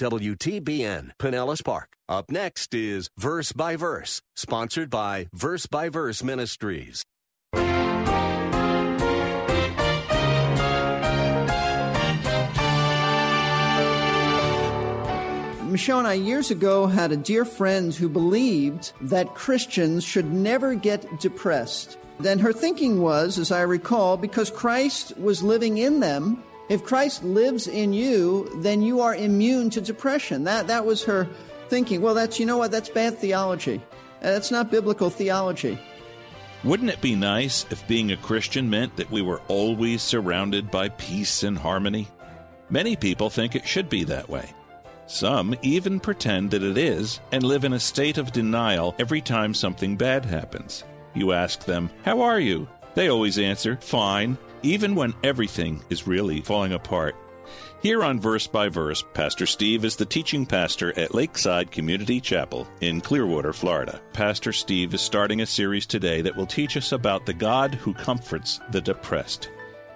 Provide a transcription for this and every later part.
WTBN, Pinellas Park. Up next is Verse by Verse, sponsored by Verse by Verse Ministries. Michelle and I years ago had a dear friend who believed that Christians should never get depressed. Then her thinking was, as I recall, because Christ was living in them, if Christ lives in you, then you are immune to depression. That, that was her thinking. Well, that's, you know what, that's bad theology. Uh, that's not biblical theology. Wouldn't it be nice if being a Christian meant that we were always surrounded by peace and harmony? Many people think it should be that way. Some even pretend that it is and live in a state of denial every time something bad happens. You ask them, How are you? They always answer, Fine, even when everything is really falling apart. Here on Verse by Verse, Pastor Steve is the teaching pastor at Lakeside Community Chapel in Clearwater, Florida. Pastor Steve is starting a series today that will teach us about the God who comforts the depressed.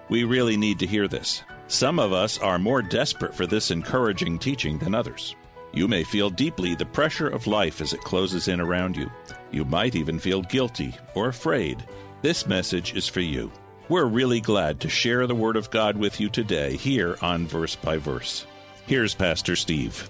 We really need to hear this. Some of us are more desperate for this encouraging teaching than others. You may feel deeply the pressure of life as it closes in around you. You might even feel guilty or afraid. This message is for you. We're really glad to share the Word of God with you today here on Verse by Verse. Here's Pastor Steve.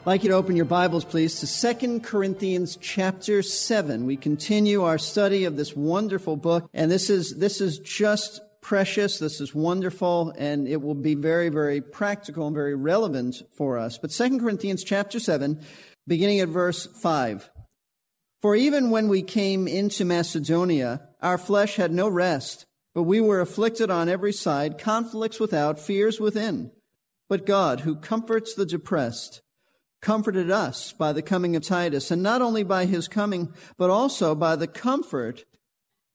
I'd like you to open your Bibles, please, to 2 Corinthians chapter 7. We continue our study of this wonderful book, and this is, this is just precious. This is wonderful, and it will be very, very practical and very relevant for us. But 2 Corinthians chapter 7, beginning at verse 5. For even when we came into Macedonia, our flesh had no rest, but we were afflicted on every side, conflicts without, fears within. But God, who comforts the depressed, comforted us by the coming of Titus, and not only by his coming, but also by the comfort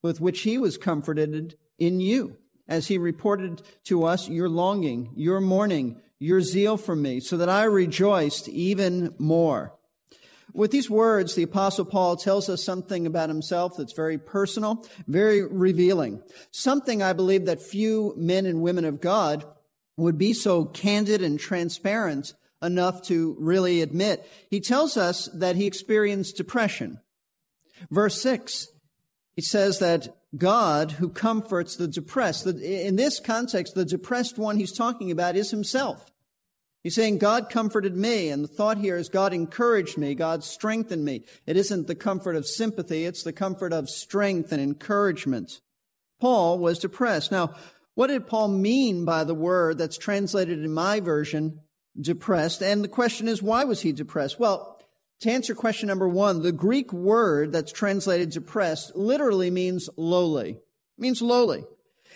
with which he was comforted in you, as he reported to us your longing, your mourning, your zeal for me, so that I rejoiced even more. With these words, the apostle Paul tells us something about himself that's very personal, very revealing. Something I believe that few men and women of God would be so candid and transparent enough to really admit. He tells us that he experienced depression. Verse 6, he says that God who comforts the depressed. In this context, the depressed one he's talking about is himself. He's saying, God comforted me, and the thought here is God encouraged me, God strengthened me. It isn't the comfort of sympathy, it's the comfort of strength and encouragement. Paul was depressed. Now, what did Paul mean by the word that's translated in my version, depressed? And the question is, why was he depressed? Well, to answer question number one, the Greek word that's translated depressed literally means lowly. It means lowly.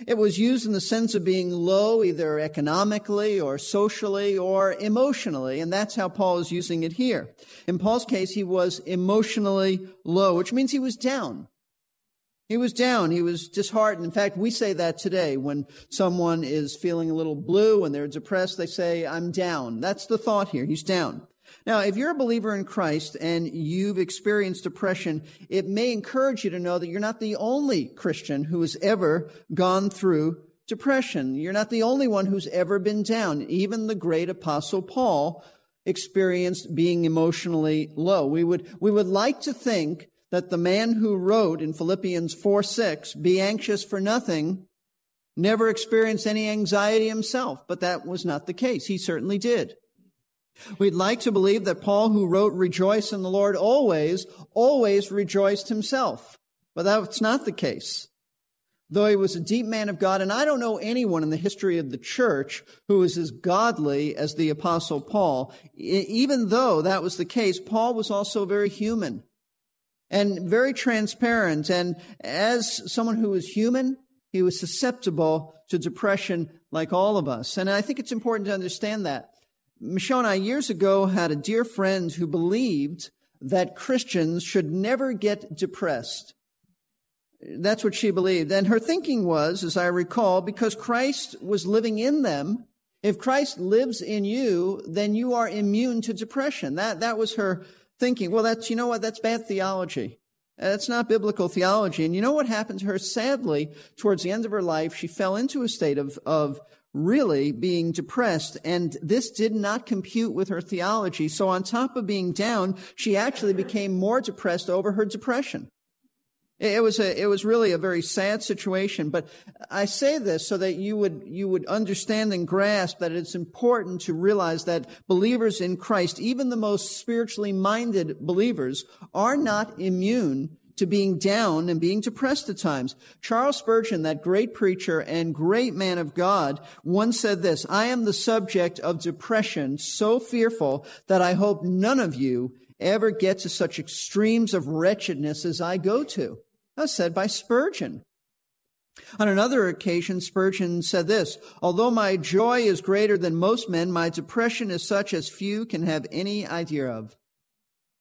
It was used in the sense of being low, either economically or socially or emotionally, and that's how Paul is using it here. In Paul's case, he was emotionally low, which means he was down. He was down. He was disheartened. In fact, we say that today when someone is feeling a little blue and they're depressed, they say, I'm down. That's the thought here. He's down. Now, if you're a believer in Christ and you've experienced depression, it may encourage you to know that you're not the only Christian who has ever gone through depression. You're not the only one who's ever been down. Even the great apostle Paul experienced being emotionally low. We would, we would like to think that the man who wrote in Philippians 4 6, be anxious for nothing, never experienced any anxiety himself, but that was not the case. He certainly did. We'd like to believe that Paul, who wrote Rejoice in the Lord always, always rejoiced himself. But that's not the case. Though he was a deep man of God, and I don't know anyone in the history of the church who is as godly as the apostle Paul. Even though that was the case, Paul was also very human and very transparent. And as someone who was human, he was susceptible to depression like all of us. And I think it's important to understand that. Michelle and I years ago had a dear friend who believed that Christians should never get depressed. That's what she believed. And her thinking was, as I recall, because Christ was living in them, if Christ lives in you, then you are immune to depression. That, that was her thinking. Well, that's, you know what? That's bad theology. That's not biblical theology. And you know what happened to her? Sadly, towards the end of her life, she fell into a state of, of really being depressed. And this did not compute with her theology. So on top of being down, she actually became more depressed over her depression. It was a, it was really a very sad situation, but I say this so that you would, you would understand and grasp that it's important to realize that believers in Christ, even the most spiritually minded believers, are not immune to being down and being depressed at times. Charles Spurgeon, that great preacher and great man of God, once said this, I am the subject of depression so fearful that I hope none of you ever get to such extremes of wretchedness as I go to. That was said by Spurgeon. On another occasion, Spurgeon said this, although my joy is greater than most men, my depression is such as few can have any idea of.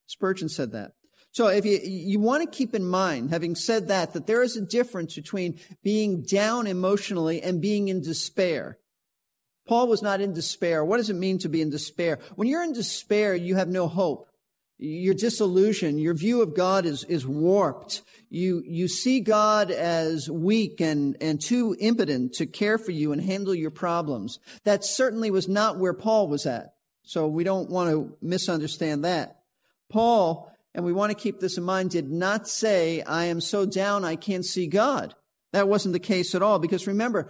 Spurgeon said that. So if you, you want to keep in mind, having said that, that there is a difference between being down emotionally and being in despair. Paul was not in despair. What does it mean to be in despair? When you're in despair, you have no hope. You're disillusioned. Your view of God is, is warped. You, you see God as weak and, and too impotent to care for you and handle your problems. That certainly was not where Paul was at. So we don't want to misunderstand that. Paul, and we want to keep this in mind, did not say, I am so down I can't see God. That wasn't the case at all. Because remember,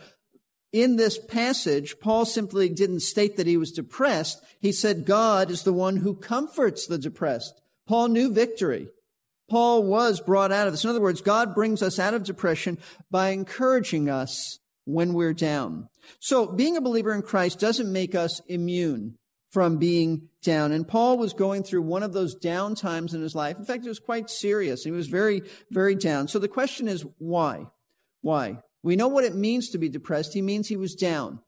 in this passage, Paul simply didn't state that he was depressed. He said God is the one who comforts the depressed. Paul knew victory. Paul was brought out of this. In other words, God brings us out of depression by encouraging us when we're down. So being a believer in Christ doesn't make us immune from being down. And Paul was going through one of those down times in his life. In fact, it was quite serious. He was very, very down. So the question is, why? Why? We know what it means to be depressed. He means he was down,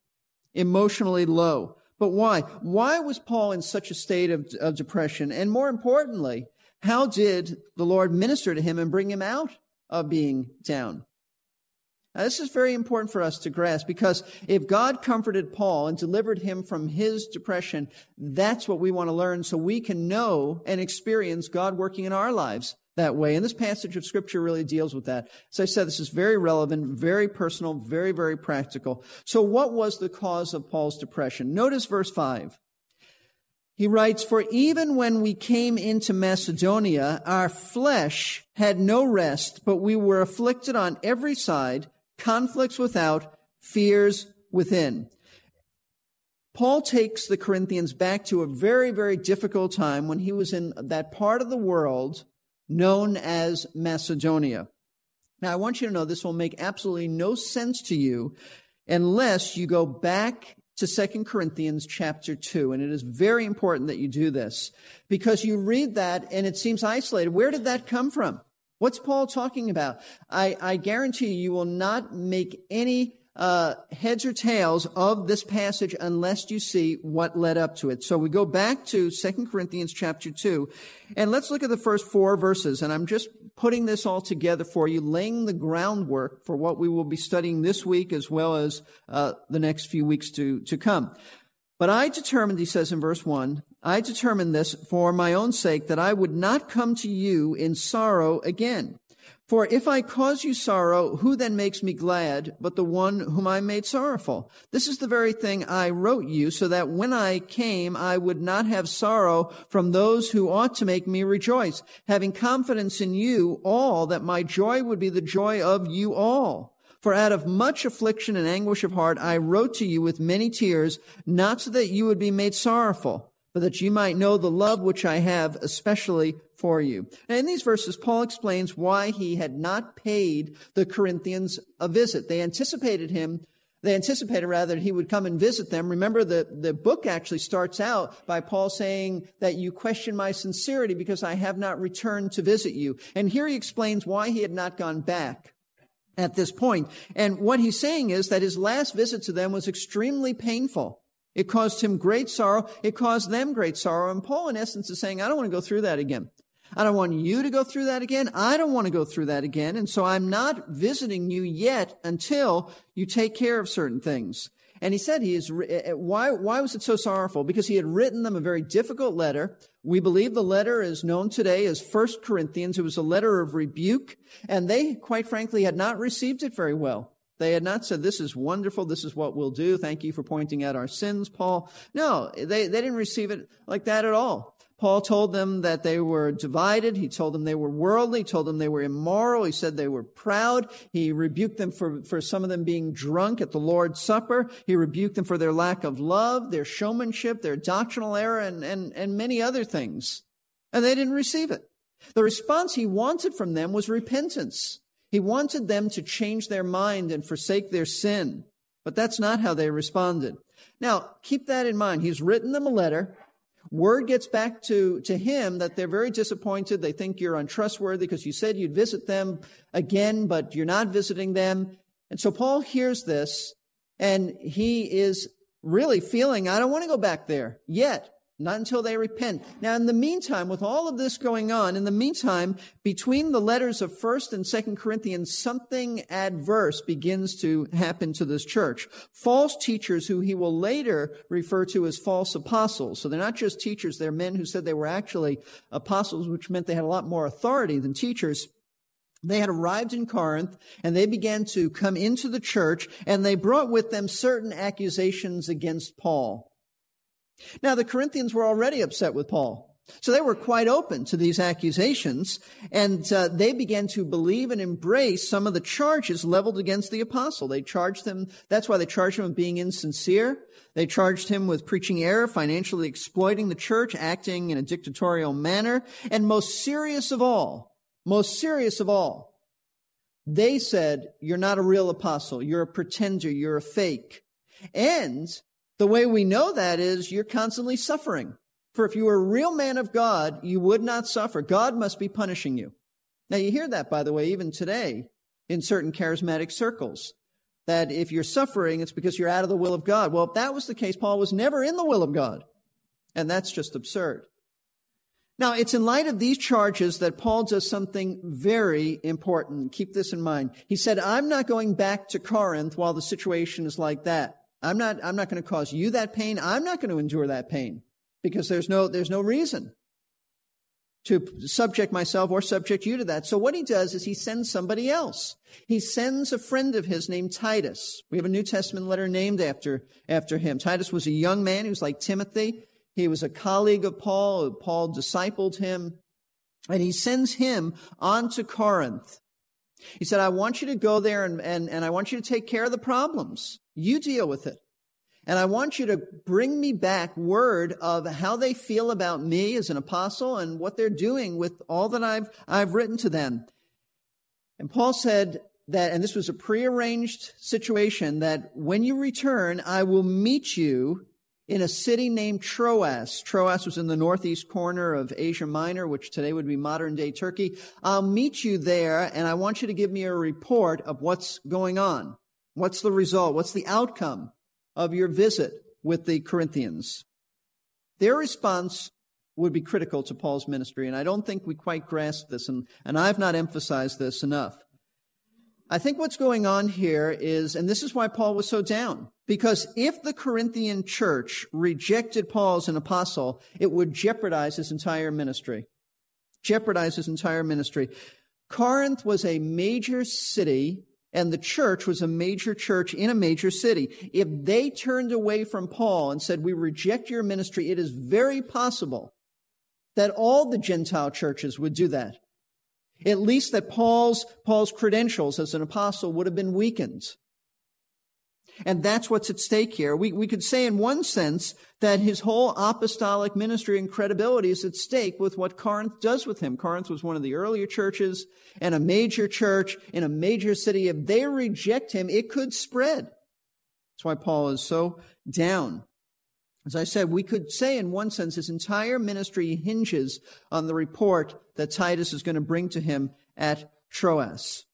emotionally low. But why? Why was Paul in such a state of, of depression? And more importantly, how did the Lord minister to him and bring him out of being down? Now, this is very important for us to grasp because if God comforted Paul and delivered him from his depression, that's what we want to learn so we can know and experience God working in our lives that way. And this passage of scripture really deals with that. As I said, this is very relevant, very personal, very, very practical. So what was the cause of Paul's depression? Notice verse five. He writes, For even when we came into Macedonia, our flesh had no rest, but we were afflicted on every side, conflicts without, fears within. Paul takes the Corinthians back to a very, very difficult time when he was in that part of the world known as Macedonia. Now, I want you to know this will make absolutely no sense to you unless you go back to 2 Corinthians chapter 2. And it is very important that you do this because you read that and it seems isolated. Where did that come from? What's Paul talking about? I, I guarantee you, you will not make any uh, heads or tails of this passage unless you see what led up to it. So we go back to 2 Corinthians chapter 2, and let's look at the first four verses. And I'm just putting this all together for you, laying the groundwork for what we will be studying this week as well as uh, the next few weeks to, to come. But I determined, he says in verse 1, I determined this for my own sake that I would not come to you in sorrow again. For if I cause you sorrow, who then makes me glad but the one whom I made sorrowful? This is the very thing I wrote you, so that when I came, I would not have sorrow from those who ought to make me rejoice, having confidence in you all that my joy would be the joy of you all. For out of much affliction and anguish of heart, I wrote to you with many tears, not so that you would be made sorrowful, but that you might know the love which I have, especially for you. Now, in these verses, Paul explains why he had not paid the Corinthians a visit. They anticipated him they anticipated rather that he would come and visit them. Remember the, the book actually starts out by Paul saying that you question my sincerity because I have not returned to visit you. And here he explains why he had not gone back at this point. And what he's saying is that his last visit to them was extremely painful. It caused him great sorrow. It caused them great sorrow. And Paul, in essence, is saying, I don't want to go through that again. I don't want you to go through that again. I don't want to go through that again. And so I'm not visiting you yet until you take care of certain things. And he said he is, eh, eh, why, why was it so sorrowful? Because he had written them a very difficult letter. We believe the letter is known today as First Corinthians. It was a letter of rebuke, and they, quite frankly, had not received it very well. They had not said, this is wonderful. This is what we'll do. Thank you for pointing out our sins, Paul. No, they, they didn't receive it like that at all. Paul told them that they were divided. He told them they were worldly. He told them they were immoral. He said they were proud. He rebuked them for, for some of them being drunk at the Lord's Supper. He rebuked them for their lack of love, their showmanship, their doctrinal error, and, and, and many other things. And they didn't receive it. The response he wanted from them was repentance. He wanted them to change their mind and forsake their sin. But that's not how they responded. Now, keep that in mind. He's written them a letter. Word gets back to, to him that they're very disappointed. They think you're untrustworthy because you said you'd visit them again, but you're not visiting them. And so Paul hears this and he is really feeling, I don't want to go back there yet. Not until they repent. Now, in the meantime, with all of this going on, in the meantime, between the letters of 1st and 2nd Corinthians, something adverse begins to happen to this church. False teachers who he will later refer to as false apostles. So they're not just teachers, they're men who said they were actually apostles, which meant they had a lot more authority than teachers. They had arrived in Corinth and they began to come into the church and they brought with them certain accusations against Paul. Now, the Corinthians were already upset with Paul. So they were quite open to these accusations, and uh, they began to believe and embrace some of the charges leveled against the apostle. They charged him, that's why they charged him with being insincere. They charged him with preaching error, financially exploiting the church, acting in a dictatorial manner, and most serious of all, most serious of all, they said, you're not a real apostle, you're a pretender, you're a fake. And the way we know that is you're constantly suffering. For if you were a real man of God, you would not suffer. God must be punishing you. Now you hear that, by the way, even today in certain charismatic circles, that if you're suffering, it's because you're out of the will of God. Well, if that was the case, Paul was never in the will of God. And that's just absurd. Now, it's in light of these charges that Paul does something very important. Keep this in mind. He said, I'm not going back to Corinth while the situation is like that. I'm not, I'm not going to cause you that pain. I'm not going to endure that pain because there's no, there's no reason to subject myself or subject you to that. So what he does is he sends somebody else. He sends a friend of his named Titus. We have a New Testament letter named after, after him. Titus was a young man. He was like Timothy. He was a colleague of Paul. Paul discipled him. And he sends him on to Corinth. He said, I want you to go there and, and, and I want you to take care of the problems. You deal with it. And I want you to bring me back word of how they feel about me as an apostle and what they're doing with all that I've, I've written to them. And Paul said that, and this was a prearranged situation, that when you return, I will meet you in a city named Troas. Troas was in the northeast corner of Asia Minor, which today would be modern day Turkey. I'll meet you there and I want you to give me a report of what's going on. What's the result? What's the outcome of your visit with the Corinthians? Their response would be critical to Paul's ministry, and I don't think we quite grasp this, and, and I've not emphasized this enough. I think what's going on here is, and this is why Paul was so down, because if the Corinthian church rejected Paul as an apostle, it would jeopardize his entire ministry. Jeopardize his entire ministry. Corinth was a major city and the church was a major church in a major city. If they turned away from Paul and said, we reject your ministry, it is very possible that all the Gentile churches would do that. At least that Paul's, Paul's credentials as an apostle would have been weakened. And that's what's at stake here. We, we could say in one sense that his whole apostolic ministry and credibility is at stake with what Corinth does with him. Corinth was one of the earlier churches and a major church in a major city. If they reject him, it could spread. That's why Paul is so down. As I said, we could say in one sense his entire ministry hinges on the report that Titus is going to bring to him at Troas.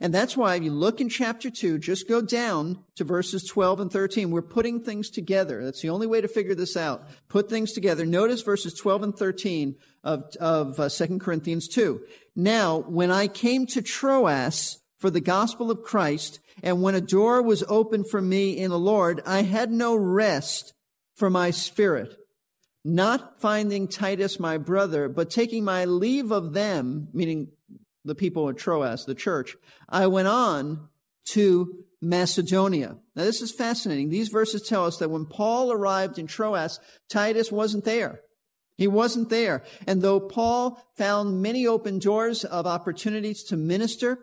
And that's why if you look in chapter 2, just go down to verses 12 and 13. We're putting things together. That's the only way to figure this out. Put things together. Notice verses 12 and 13 of, of uh, 2 Corinthians 2. Now, when I came to Troas for the gospel of Christ, and when a door was opened for me in the Lord, I had no rest for my spirit, not finding Titus my brother, but taking my leave of them, meaning the people at Troas, the church, I went on to Macedonia. Now this is fascinating. These verses tell us that when Paul arrived in Troas, Titus wasn't there. He wasn't there. And though Paul found many open doors of opportunities to minister,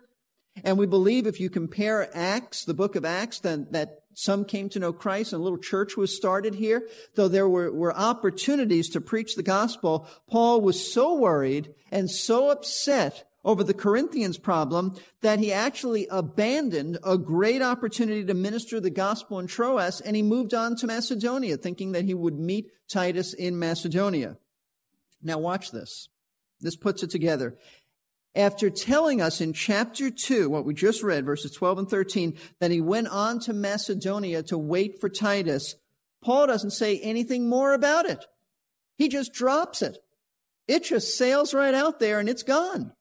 and we believe if you compare Acts, the book of Acts, then that some came to know Christ and a little church was started here, though there were, were opportunities to preach the gospel, Paul was so worried and so upset over the Corinthians problem that he actually abandoned a great opportunity to minister the gospel in Troas and he moved on to Macedonia thinking that he would meet Titus in Macedonia. Now watch this. This puts it together. After telling us in chapter 2, what we just read, verses 12 and 13, that he went on to Macedonia to wait for Titus, Paul doesn't say anything more about it. He just drops it. It just sails right out there and it's gone.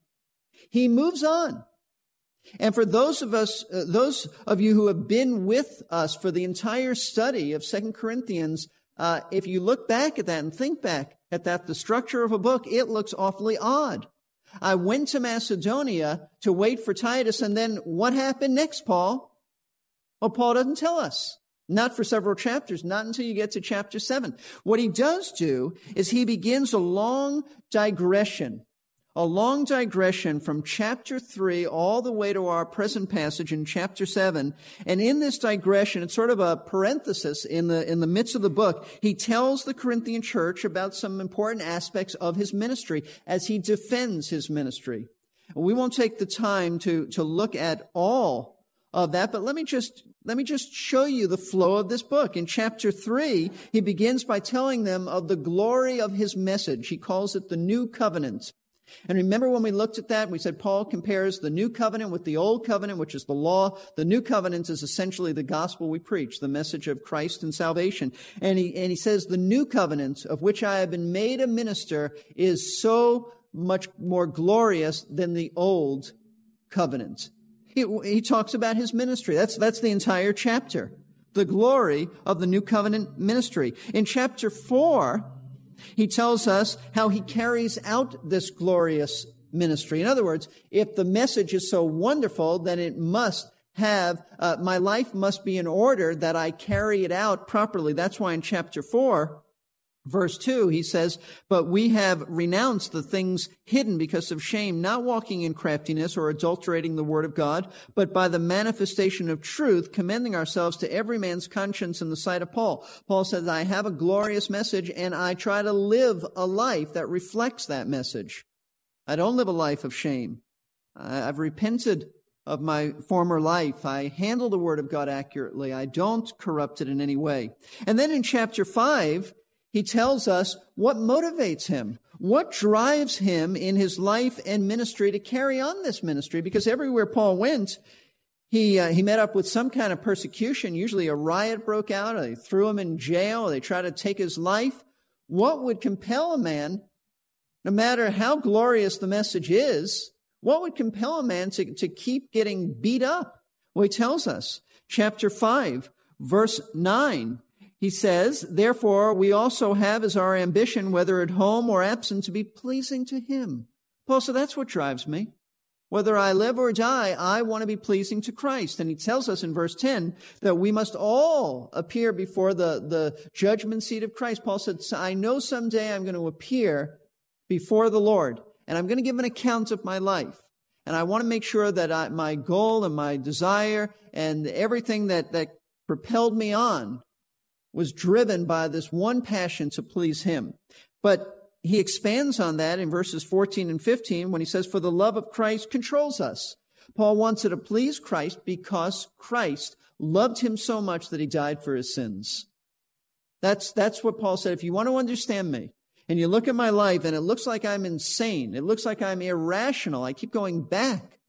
He moves on. And for those of us, uh, those of you who have been with us for the entire study of Second Corinthians, uh, if you look back at that and think back at that, the structure of a book, it looks awfully odd. I went to Macedonia to wait for Titus, and then what happened next, Paul? Well, Paul doesn't tell us. Not for several chapters, not until you get to chapter seven. What he does do is he begins a long digression a long digression from chapter 3 all the way to our present passage in chapter 7. And in this digression, it's sort of a parenthesis in the, in the midst of the book. He tells the Corinthian church about some important aspects of his ministry as he defends his ministry. We won't take the time to, to look at all of that, but let me just let me just show you the flow of this book. In chapter 3, he begins by telling them of the glory of his message. He calls it the new covenant. And remember when we looked at that, we said Paul compares the new covenant with the old covenant, which is the law. The new covenant is essentially the gospel we preach, the message of Christ and salvation. And he, and he says the new covenant of which I have been made a minister is so much more glorious than the old covenant. He, he talks about his ministry. That's, that's the entire chapter. The glory of the new covenant ministry. In chapter four, he tells us how he carries out this glorious ministry. In other words, if the message is so wonderful, then it must have, uh, my life must be in order that I carry it out properly. That's why in chapter four, Verse 2, he says, But we have renounced the things hidden because of shame, not walking in craftiness or adulterating the word of God, but by the manifestation of truth, commending ourselves to every man's conscience in the sight of Paul. Paul says, I have a glorious message and I try to live a life that reflects that message. I don't live a life of shame. I've repented of my former life. I handle the word of God accurately. I don't corrupt it in any way. And then in chapter 5, he tells us what motivates him, what drives him in his life and ministry to carry on this ministry. Because everywhere Paul went, he, uh, he met up with some kind of persecution. Usually a riot broke out, or they threw him in jail, or they tried to take his life. What would compel a man, no matter how glorious the message is, what would compel a man to, to keep getting beat up? Well, he tells us, chapter 5, verse 9, he says, therefore, we also have as our ambition, whether at home or absent, to be pleasing to him. Paul said, that's what drives me. Whether I live or die, I want to be pleasing to Christ. And he tells us in verse 10 that we must all appear before the, the judgment seat of Christ. Paul said, I know someday I'm going to appear before the Lord and I'm going to give an account of my life. And I want to make sure that I, my goal and my desire and everything that, that propelled me on was driven by this one passion to please him. But he expands on that in verses 14 and 15 when he says, For the love of Christ controls us. Paul wanted to please Christ because Christ loved him so much that he died for his sins. That's, that's what Paul said. If you want to understand me, and you look at my life and it looks like I'm insane, it looks like I'm irrational, I keep going back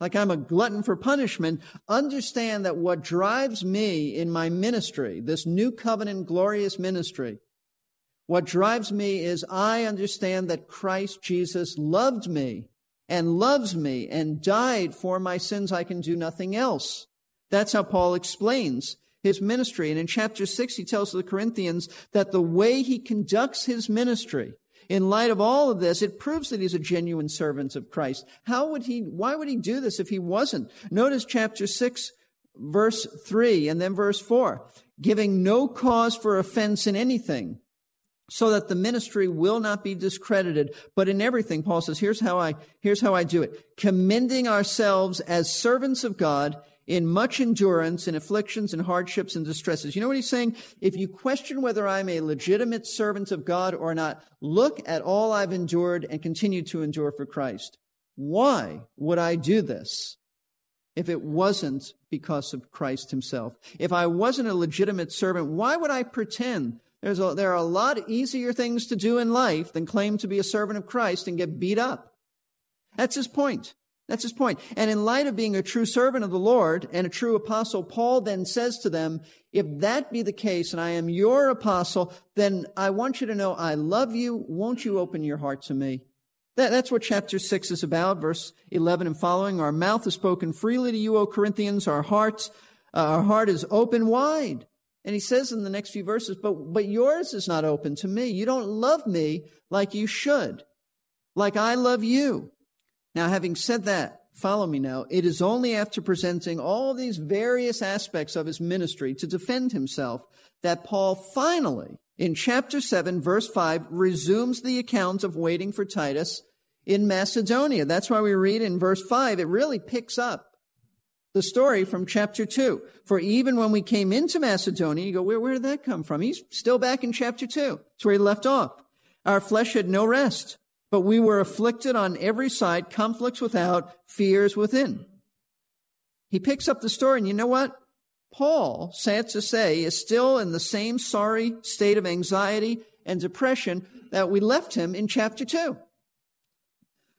like I'm a glutton for punishment, understand that what drives me in my ministry, this new covenant glorious ministry, what drives me is I understand that Christ Jesus loved me and loves me and died for my sins. I can do nothing else. That's how Paul explains his ministry. And in chapter six, he tells the Corinthians that the way he conducts his ministry, in light of all of this, it proves that he's a genuine servant of Christ. How would he, why would he do this if he wasn't? Notice chapter 6, verse 3 and then verse 4. Giving no cause for offense in anything, so that the ministry will not be discredited. But in everything, Paul says, here's how I, here's how I do it. Commending ourselves as servants of God in much endurance, in afflictions and hardships and distresses. You know what he's saying? If you question whether I'm a legitimate servant of God or not, look at all I've endured and continue to endure for Christ. Why would I do this if it wasn't because of Christ himself? If I wasn't a legitimate servant, why would I pretend there's a, there are a lot easier things to do in life than claim to be a servant of Christ and get beat up? That's his point. That's his point. And in light of being a true servant of the Lord and a true apostle, Paul then says to them, if that be the case and I am your apostle, then I want you to know I love you. Won't you open your heart to me? That, that's what chapter 6 is about, verse 11 and following. Our mouth is spoken freely to you, O Corinthians. Our hearts, uh, our heart is open wide. And he says in the next few verses, but, but yours is not open to me. You don't love me like you should, like I love you. Now, having said that, follow me now. It is only after presenting all these various aspects of his ministry to defend himself that Paul finally, in chapter 7, verse 5, resumes the account of waiting for Titus in Macedonia. That's why we read in verse 5, it really picks up the story from chapter 2. For even when we came into Macedonia, you go, where, where did that come from? He's still back in chapter 2. It's where he left off. Our flesh had no rest but we were afflicted on every side, conflicts without, fears within. He picks up the story, and you know what? Paul, sad to say, is still in the same sorry state of anxiety and depression that we left him in chapter 2.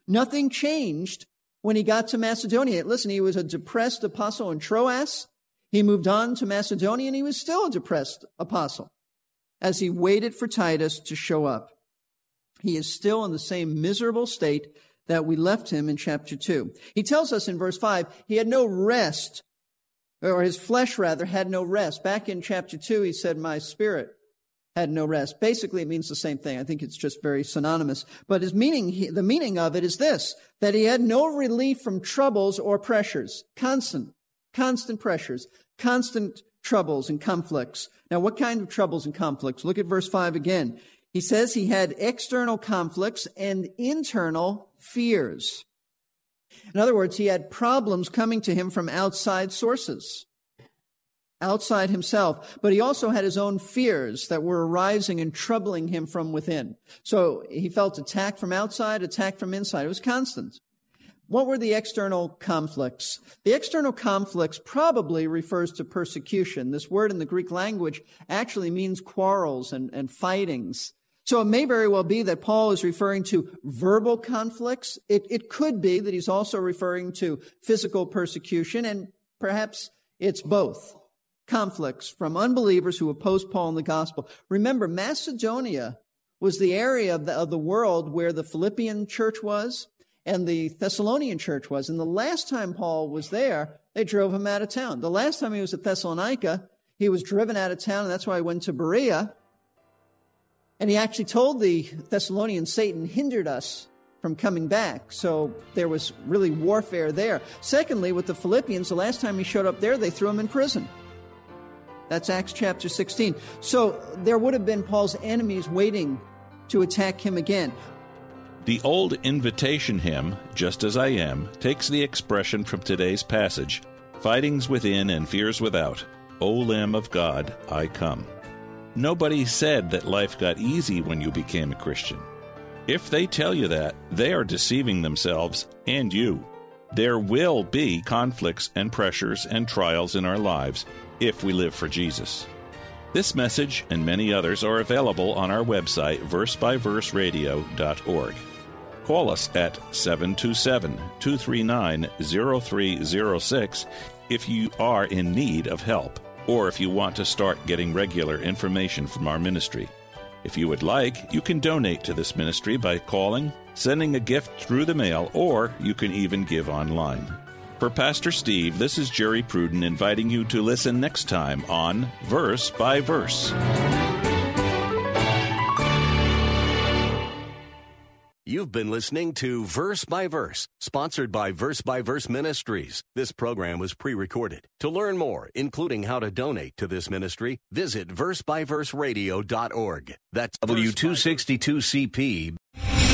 Nothing changed when he got to Macedonia. Listen, he was a depressed apostle in Troas. He moved on to Macedonia, and he was still a depressed apostle as he waited for Titus to show up he is still in the same miserable state that we left him in chapter 2. He tells us in verse 5, he had no rest, or his flesh rather had no rest. Back in chapter 2, he said, my spirit had no rest. Basically, it means the same thing. I think it's just very synonymous. But his meaning, the meaning of it is this, that he had no relief from troubles or pressures. Constant, constant pressures, constant troubles and conflicts. Now, what kind of troubles and conflicts? Look at verse 5 again. He says he had external conflicts and internal fears. In other words, he had problems coming to him from outside sources, outside himself. But he also had his own fears that were arising and troubling him from within. So he felt attacked from outside, attacked from inside. It was constant. What were the external conflicts? The external conflicts probably refers to persecution. This word in the Greek language actually means quarrels and, and fightings. So it may very well be that Paul is referring to verbal conflicts. It, it could be that he's also referring to physical persecution, and perhaps it's both. Conflicts from unbelievers who oppose Paul in the gospel. Remember, Macedonia was the area of the, of the world where the Philippian church was and the Thessalonian church was. And the last time Paul was there, they drove him out of town. The last time he was at Thessalonica, he was driven out of town, and that's why he went to Berea. And he actually told the Thessalonians, Satan hindered us from coming back. So there was really warfare there. Secondly, with the Philippians, the last time he showed up there, they threw him in prison. That's Acts chapter 16. So there would have been Paul's enemies waiting to attack him again. The old invitation hymn, Just as I Am, takes the expression from today's passage Fightings within and fears without. O Lamb of God, I come. Nobody said that life got easy when you became a Christian. If they tell you that, they are deceiving themselves and you. There will be conflicts and pressures and trials in our lives if we live for Jesus. This message and many others are available on our website, versebyverseradio.org. Call us at 727 239 0306 if you are in need of help or if you want to start getting regular information from our ministry. If you would like, you can donate to this ministry by calling, sending a gift through the mail, or you can even give online. For Pastor Steve, this is Jerry Pruden inviting you to listen next time on Verse by Verse. You've been listening to Verse by Verse, sponsored by Verse by Verse Ministries. This program was pre recorded. To learn more, including how to donate to this ministry, visit versebyverseradio.org. That's W262CP.